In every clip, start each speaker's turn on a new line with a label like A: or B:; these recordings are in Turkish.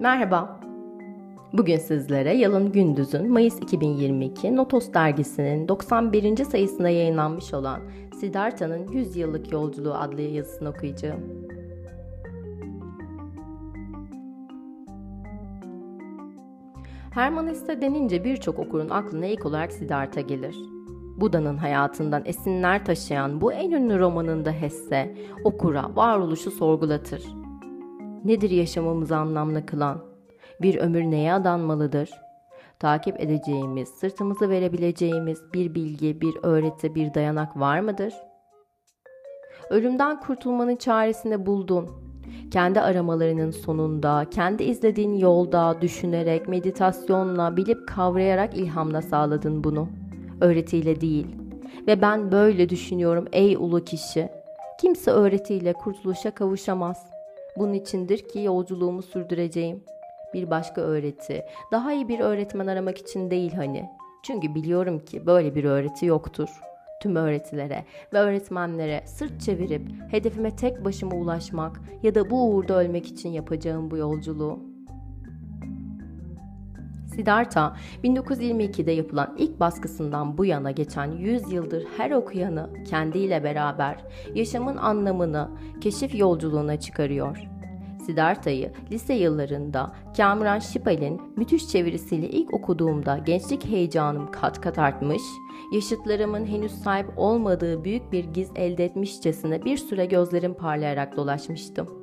A: Merhaba. Bugün sizlere Yalın Gündüz'ün Mayıs 2022 Notos dergisinin 91. sayısında yayınlanmış olan Siddhartha'nın 100 yıllık yolculuğu adlı yazısını okuyacağım. Herman Hesse denince birçok okurun aklına ilk olarak Siddhartha gelir. Buda'nın hayatından esinler taşıyan bu en ünlü romanında Hesse, okura varoluşu sorgulatır. Nedir yaşamımızı anlamlı kılan? Bir ömür neye adanmalıdır? Takip edeceğimiz, sırtımızı verebileceğimiz bir bilgi, bir öğreti, bir dayanak var mıdır? Ölümden kurtulmanın çaresini buldun. Kendi aramalarının sonunda, kendi izlediğin yolda, düşünerek, meditasyonla, bilip kavrayarak ilhamla sağladın bunu. Öğretiyle değil. Ve ben böyle düşünüyorum ey ulu kişi. Kimse öğretiyle kurtuluşa kavuşamaz.'' Bunun içindir ki yolculuğumu sürdüreceğim. Bir başka öğreti, daha iyi bir öğretmen aramak için değil hani. Çünkü biliyorum ki böyle bir öğreti yoktur. Tüm öğretilere ve öğretmenlere sırt çevirip hedefime tek başıma ulaşmak ya da bu uğurda ölmek için yapacağım bu yolculuğu. Siddhartha 1922'de yapılan ilk baskısından bu yana geçen 100 yıldır her okuyanı kendiyle beraber yaşamın anlamını keşif yolculuğuna çıkarıyor. Siddhartha'yı lise yıllarında Kamran Şipal'in müthiş çevirisiyle ilk okuduğumda gençlik heyecanım kat kat artmış, yaşıtlarımın henüz sahip olmadığı büyük bir giz elde etmişçesine bir süre gözlerim parlayarak dolaşmıştım.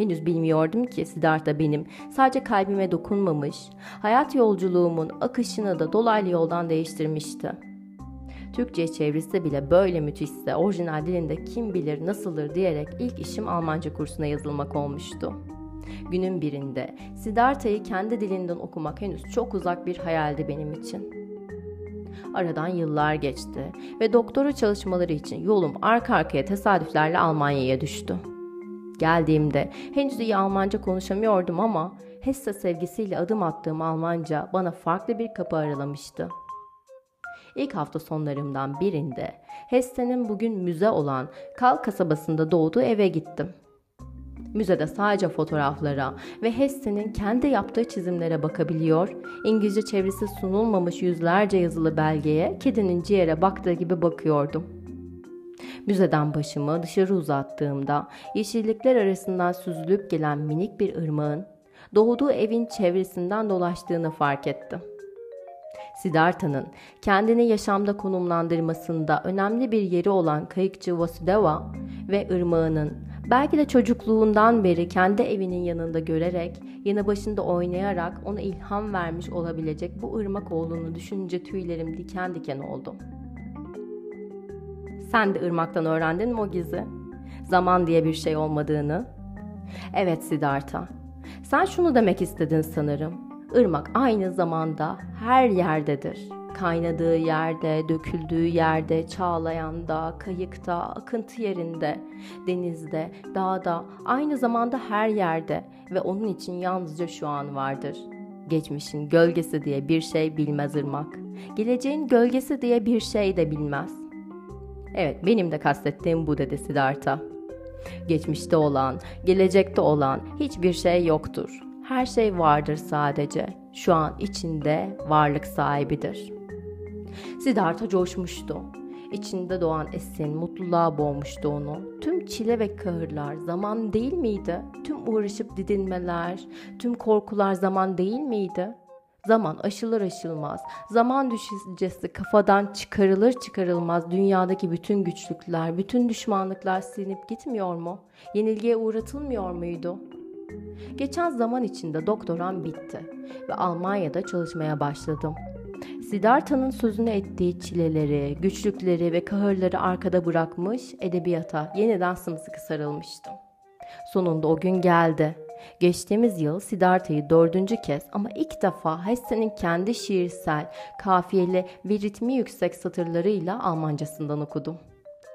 A: Henüz bilmiyordum ki Siddhartha benim sadece kalbime dokunmamış, hayat yolculuğumun akışını da dolaylı yoldan değiştirmişti. Türkçe çevresi bile böyle müthişse orijinal dilinde kim bilir nasıldır diyerek ilk işim Almanca kursuna yazılmak olmuştu. Günün birinde Siddhartha'yı kendi dilinden okumak henüz çok uzak bir hayaldi benim için. Aradan yıllar geçti ve doktora çalışmaları için yolum arka arkaya tesadüflerle Almanya'ya düştü. Geldiğimde henüz iyi Almanca konuşamıyordum ama Hesse sevgisiyle adım attığım Almanca bana farklı bir kapı aralamıştı. İlk hafta sonlarımdan birinde Hesse'nin bugün müze olan Kal kasabasında doğduğu eve gittim. Müzede sadece fotoğraflara ve Hesse'nin kendi yaptığı çizimlere bakabiliyor, İngilizce çevresi sunulmamış yüzlerce yazılı belgeye kedinin ciğere baktığı gibi bakıyordum.'' Müzeden başımı dışarı uzattığımda yeşillikler arasından süzülüp gelen minik bir ırmağın doğduğu evin çevresinden dolaştığını fark ettim. Siddhartha'nın kendini yaşamda konumlandırmasında önemli bir yeri olan kayıkçı Vasudeva ve ırmağının belki de çocukluğundan beri kendi evinin yanında görerek, yanı başında oynayarak ona ilham vermiş olabilecek bu ırmak olduğunu düşününce tüylerim diken diken oldu.'' Sen de ırmaktan öğrendin mi o gizi? Zaman diye bir şey olmadığını. Evet Siddhartha. Sen şunu demek istedin sanırım. Irmak aynı zamanda her yerdedir. Kaynadığı yerde, döküldüğü yerde, çağlayanda, kayıkta, akıntı yerinde, denizde, dağda, aynı zamanda her yerde ve onun için yalnızca şu an vardır. Geçmişin gölgesi diye bir şey bilmez ırmak. Geleceğin gölgesi diye bir şey de bilmez. Evet benim de kastettiğim bu dedi Siddhartha. Geçmişte olan, gelecekte olan hiçbir şey yoktur. Her şey vardır sadece. Şu an içinde varlık sahibidir. Siddhartha coşmuştu. İçinde doğan esin mutluluğa boğmuştu onu. Tüm çile ve kahırlar zaman değil miydi? Tüm uğraşıp didinmeler, tüm korkular zaman değil miydi? Zaman aşılır aşılmaz, zaman düşüncesi kafadan çıkarılır çıkarılmaz dünyadaki bütün güçlükler, bütün düşmanlıklar silinip gitmiyor mu? Yenilgiye uğratılmıyor muydu? Geçen zaman içinde doktoram bitti ve Almanya'da çalışmaya başladım. Siddhartha'nın sözünü ettiği çileleri, güçlükleri ve kahırları arkada bırakmış, edebiyata yeniden sımsıkı sarılmıştım. Sonunda o gün geldi Geçtiğimiz yıl Siddhartha'yı dördüncü kez ama ilk defa Hesse'nin kendi şiirsel, kafiyeli ve ritmi yüksek satırlarıyla Almancasından okudum.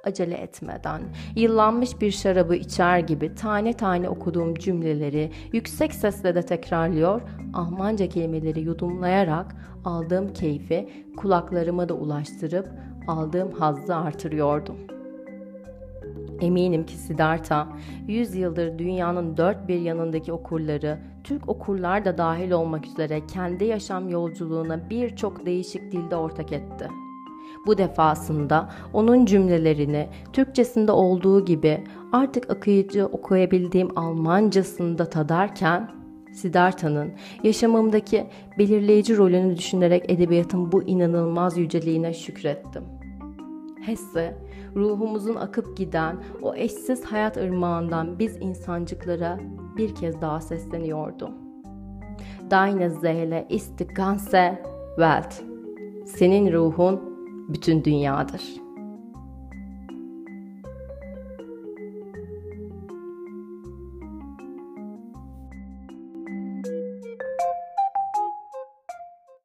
A: Acele etmeden, yıllanmış bir şarabı içer gibi tane tane okuduğum cümleleri yüksek sesle de tekrarlıyor, Almanca kelimeleri yudumlayarak aldığım keyfi kulaklarıma da ulaştırıp aldığım hazzı artırıyordum. Eminim ki Siddhartha 100 yıldır dünyanın dört bir yanındaki okurları, Türk okurlar da dahil olmak üzere kendi yaşam yolculuğuna birçok değişik dilde ortak etti. Bu defasında onun cümlelerini Türkçesinde olduğu gibi artık akıyıcı okuyabildiğim Almancasında tadarken Siddhartha'nın yaşamımdaki belirleyici rolünü düşünerek edebiyatın bu inanılmaz yüceliğine şükrettim. Hesse, ruhumuzun akıp giden o eşsiz hayat ırmağından biz insancıklara bir kez daha sesleniyordu. Deine Seele ist die ganze Welt. Senin ruhun bütün dünyadır.''